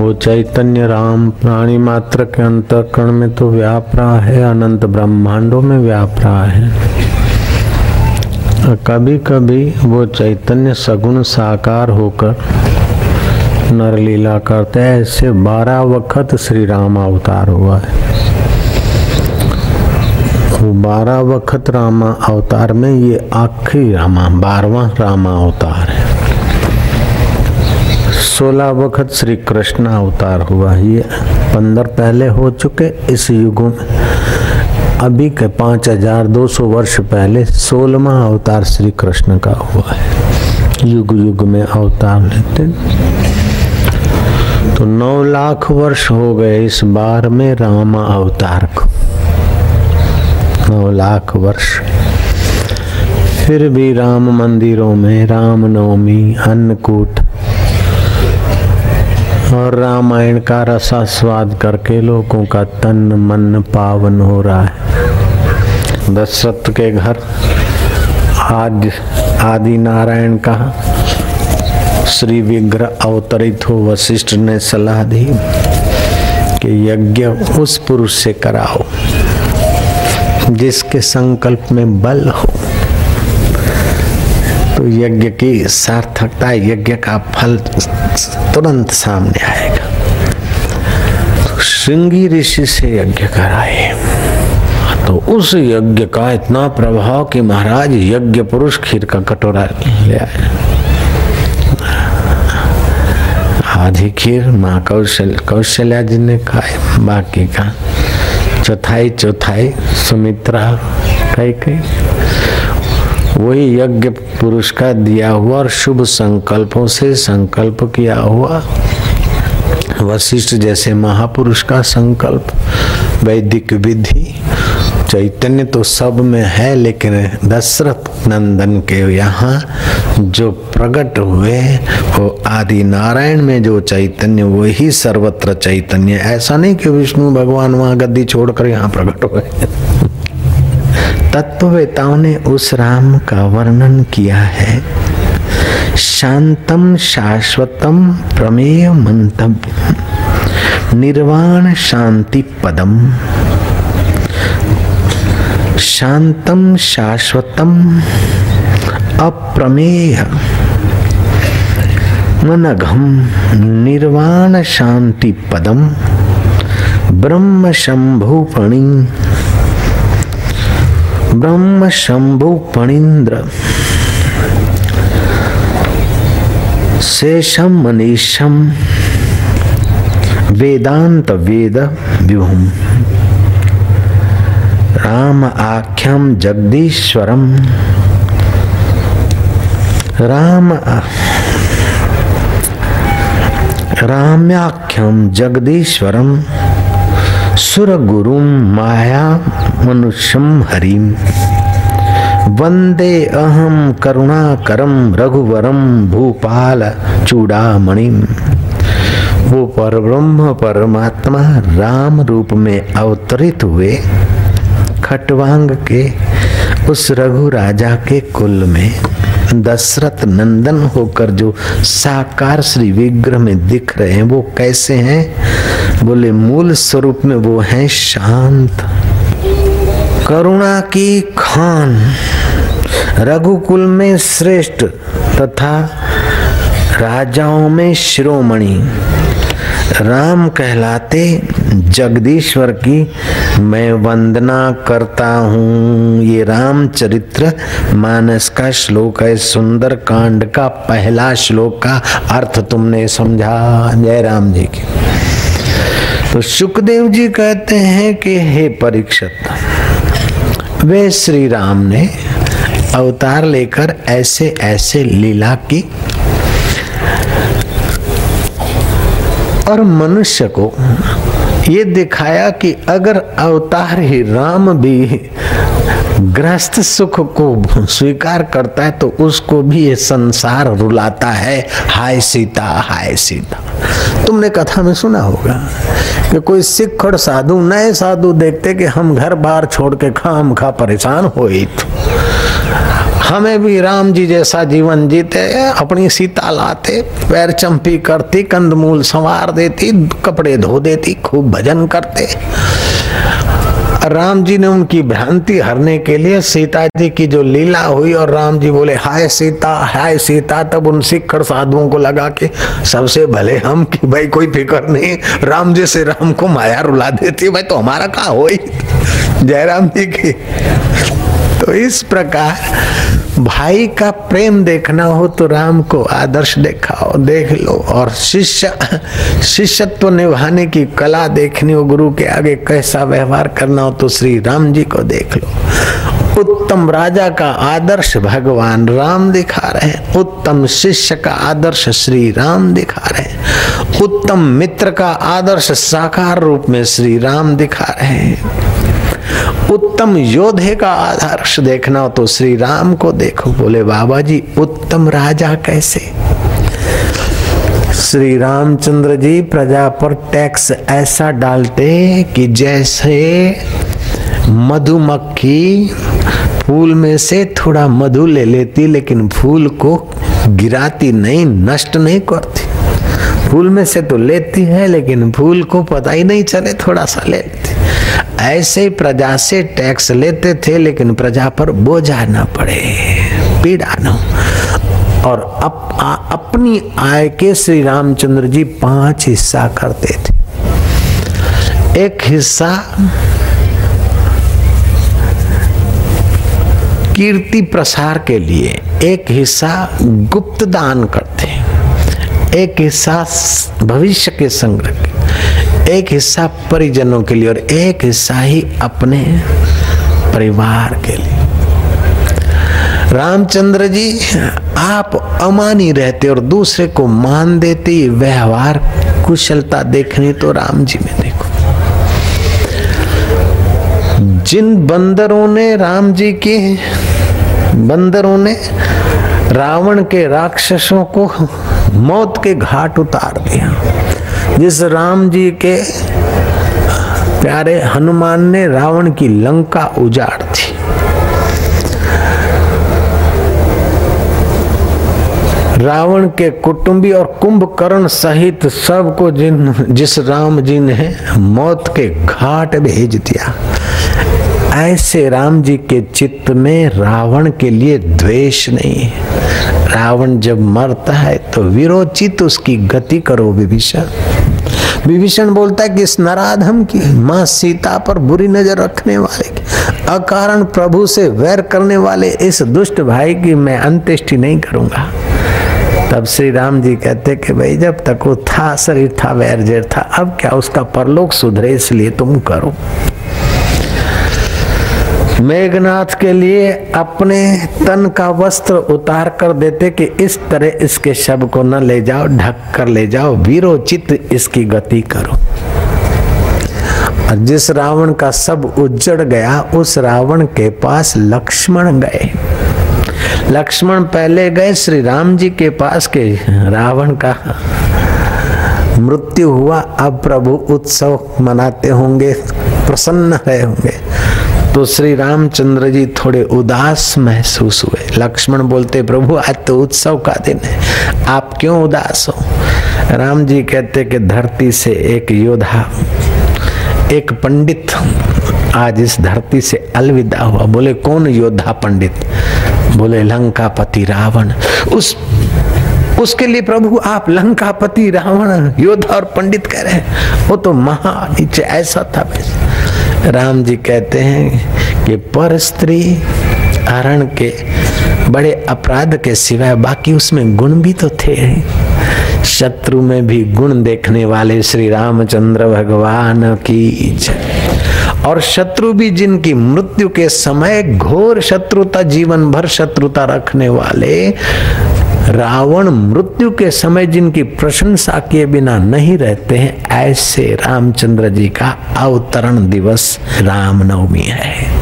वो चैतन्य राम प्राणी मात्र के अंतकरण में तो व्याप रहा है, अनंत ब्रह्मांडों में व्याप रहा है। कभी कभी वो चैतन्य सगुण साकार होकर नरलीला करते हैं। ऐसे बारह वक्त श्री राम अवतार हुआ है। वो बारह वक्त रामा अवतार में ये आखिरी रामा बारवा रामा अवतार है। सोलह वक्त श्री कृष्ण अवतार हुआ ये पंद्रह पहले हो चुके इस युग में। अभी के पाँच हज़ार दो सौ वर्ष पहले सोलवा अवतार श्री कृष्ण का हुआ है। युग युग में अवतार लेते तो नौ लाख वर्ष हो गए इस बार में रामा अवतार को। नौ लाख वर्ष। फिर भी राम मंदिरों में राम नवमी अन्नकूट और रामायण का रसा स्वाद करके लोगों का तन, मन पावन हो रहा है। दशरथ के घर, आज आदि नारायण का श्री विग्रह अवतरित हो, वशिष्ठ ने सलाह दी कि यज्ञ उस पुरुष से कराओ, जिसके संकल्प में बल हो। तो यज्ञ की सार्थकता, यज्ञ का फल तुरंत सामने आएगा। तो श्रृंगी ऋषि से यज्ञ कराए। तो उस यज्ञ का इतना प्रभाव कि महाराज यज्ञ पुरुष खीर का कटोरा ले आए। आधी खीर माँ कौशल, कौशल्या जी ने खाए बाकी का चौथाई चौथाई सुमित्रा कई कई वही यज्ञ पुरुष का दिया हुआ और शुभ संकल्पों से संकल्प किया हुआ। वशिष्ठ जैसे महापुरुष का संकल्प, वैदिक विधि, चैतन्य तो सब में है, लेकिन दशरथ नंदन के यहाँ जो प्रकट हुए, वो आदि नारायण में जो चैतन्य, वही सर्वत्र चैतन्य। ऐसा नहीं कि विष्णु भगवान वहाँ गद्दी छोड़कर यहाँ प्रकट हुए। तत्ववेताओं ने उस राम का वर्णन किया है। शांतम शाश्वतम प्रमेय मंतव्य निर्वाण शांति पदम। शांतम शाश्वतम अप्रमेय। मनघम निर्वाण शांति पदम। ब्रह्म शंभुपणि ब्रह्म शंभु पणीन्द्र शेषम मनीषम वेदांत वेद विभुम राम आख्यम जगदीश्वरम राम राम्याख्यम जगदीश्वरम सुरगुरु माया मनुष्यम हरिम वंदे अहम करुणाकरम रघुवरम भूपाल चूड़ामणिम वो पर ब्रह्म परमात्मा राम रूप में अवतरित हुए, खटवांग के उस रघु राजा के कुल में दशरथ नंदन होकर जो साकार श्री विग्रह में दिख रहे हैं, वो कैसे हैं? बोले, मूल स्वरूप में वो हैं शांत। करुणा की खान, रघुकुल में श्रेष्ठ तथा राजाओं में शिरोमणि। राम कहलाते जगदीश्वर की, मैं वंदना करता हूँ। ये रामचरित्र मानस का श्लोक है, सुंदर कांड का पहला श्लोक का अर्थ तुमने समझा। जय राम जी की। तो सुखदेव जी कहते हैं कि हे परीक्षित, वे श्री राम ने अवतार लेकर ऐसे ऐसे लीला की और मनुष्य को ये दिखाया कि अगर अवतार ही राम भी ग्रस्त सुख को स्वीकार करता है तो उसको भी ये संसार रुलाता है। हाय सीता हाय सीता। तुमने कथा में सुना होगा कि कोई सिख और साधु नए साधु देखते कि हम घर बार छोड़ के खाम खा परेशान हो हमें भी राम जी जैसा जीवन जीते, अपनी सीता लाते, पैर चंपी करती कंदमूल संवार देती, कपड़े धो देती, खूब भजन करते। राम जी ने उनकी भ्रांति हरने के लिए सीता जी की जो लीला हुई और राम जी बोले, हाय सीता हाय सीता, तब उन सिखर साधुओं को लगा कि सबसे भले हम कि भाई कोई फ़िक्र नहीं, राम जी से राम को माया रुला देती, भाई तो हमारा कहा हो? जयराम जी की। तो इस प्रकार भाई का प्रेम देखना हो तो राम को आदर्श देखाओ, देख लो। और शिष्य, शिष्यत्व निभाने की कला देखनी हो, गुरु के आगे कैसा व्यवहार करना हो तो श्री राम जी को देख लो। उत्तम राजा का आदर्श भगवान राम दिखा रहे हैं। उत्तम शिष्य का आदर्श श्री राम दिखा रहे हैं। उत्तम मित्र का आदर्श साकार रूप में श्री राम दिखा रहे हैं। उत्तम योद्धे का आदर्श देखना हो तो श्री राम को देखो। बोले बाबा जी उत्तम राजा कैसे? श्री रामचंद्र जी प्रजा पर टैक्स ऐसा डालते कि जैसे मधुमक्खी फूल में से थोड़ा मधु ले लेती, लेकिन फूल को गिराती नहीं, नष्ट नहीं करती। फूल में से तो लेती है, लेकिन फूल को पता ही नहीं चले, थोड़ा सा ले लेती। ऐसे प्रजा से टैक्स लेते थे लेकिन प्रजा पर बोझा न पड़े पीड़ा न और अप, आ, अपनी आय के श्री रामचंद्र जी पाँच हिस्सा करते थे। एक हिस्सा कीर्ति प्रसार के लिए एक हिस्सा गुप्त दान करते एक हिस्सा भविष्य के संग्रह एक हिस्सा परिजनों के लिए और एक हिस्सा ही अपने परिवार के लिए। रामचंद्र जी, आप अमानी रहते और दूसरे को मान देते व्यवहार कुशलता देखनी तो राम जी में देखो। जिन बंदरों ने राम जी के, बंदरों ने रावण के राक्षसों को मौत के घाट उतार दिया जिस राम जी के प्यारे हनुमान ने रावण की लंका उजाड़ थी रावण के कुटुंबी और कुंभकर्ण सहित सबको जिन, जिस राम जी ने मौत के घाट भेज दिया, ऐसे राम जी के चित्त में रावण के लिए द्वेष नहीं। रावण जब मरता है तो विरोचित उसकी गति करो विभीषण। विभीषण बोलता है कि इस नराधम की माँ सीता पर बुरी नज़र रखने वाले की, अकारण प्रभु से वैर करने वाले इस दुष्ट भाई की मैं अंत्येष्टि नहीं करूँगा। तब श्री राम जी कहते कि भाई, जब तक वो था, शरीर था वैर जेर था, अब क्या उसका परलोक सुधरे, इसलिए तुम करो। मेघनाथ के लिए अपने तन का वस्त्र उतार कर देते कि इस तरह इसके शब को न ले जाओ, ढक कर ले जाओ, वीरोचित इसकी गति करो। जिस रावण का सब उज्जड़ गया, उस रावण के पास लक्ष्मण गए। लक्ष्मण पहले गए श्री राम जी के पास के रावण का। मृत्यु हुआ, अब प्रभु उत्सव मनाते होंगे, प्रसन्न रहे होंगे। तो श्री रामचंद्र जी थोड़े उदास महसूस हुए। लक्ष्मण बोलते, प्रभु, आज तो उत्सव का दिन है। आप क्यों उदास हो? राम जी कहते कि धरती से एक योद्धा, एक पंडित आज इस धरती से अलविदा हुआ। बोले, कौन योद्धा पंडित? बोले, लंकापति रावण। उस, उसके लिए प्रभु, आप लंकापति रावण, योद्धा और पंडित कह रहे हैं। वो तो महा नीचे ऐसा था राम जी कहते हैं कि पर स्त्री हरण के बड़े अपराध के सिवाय बाकी उसमें गुण भी तो थे। शत्रु में भी गुण देखने वाले श्री रामचंद्र भगवान की और शत्रु भी जिनकी मृत्यु के समय घोर शत्रुता जीवन भर शत्रुता रखने वाले रावण मृत्यु के समय जिनकी प्रशंसा किए बिना नहीं रहते हैं, ऐसे रामचंद्र जी का अवतरण दिवस रामनवमी है।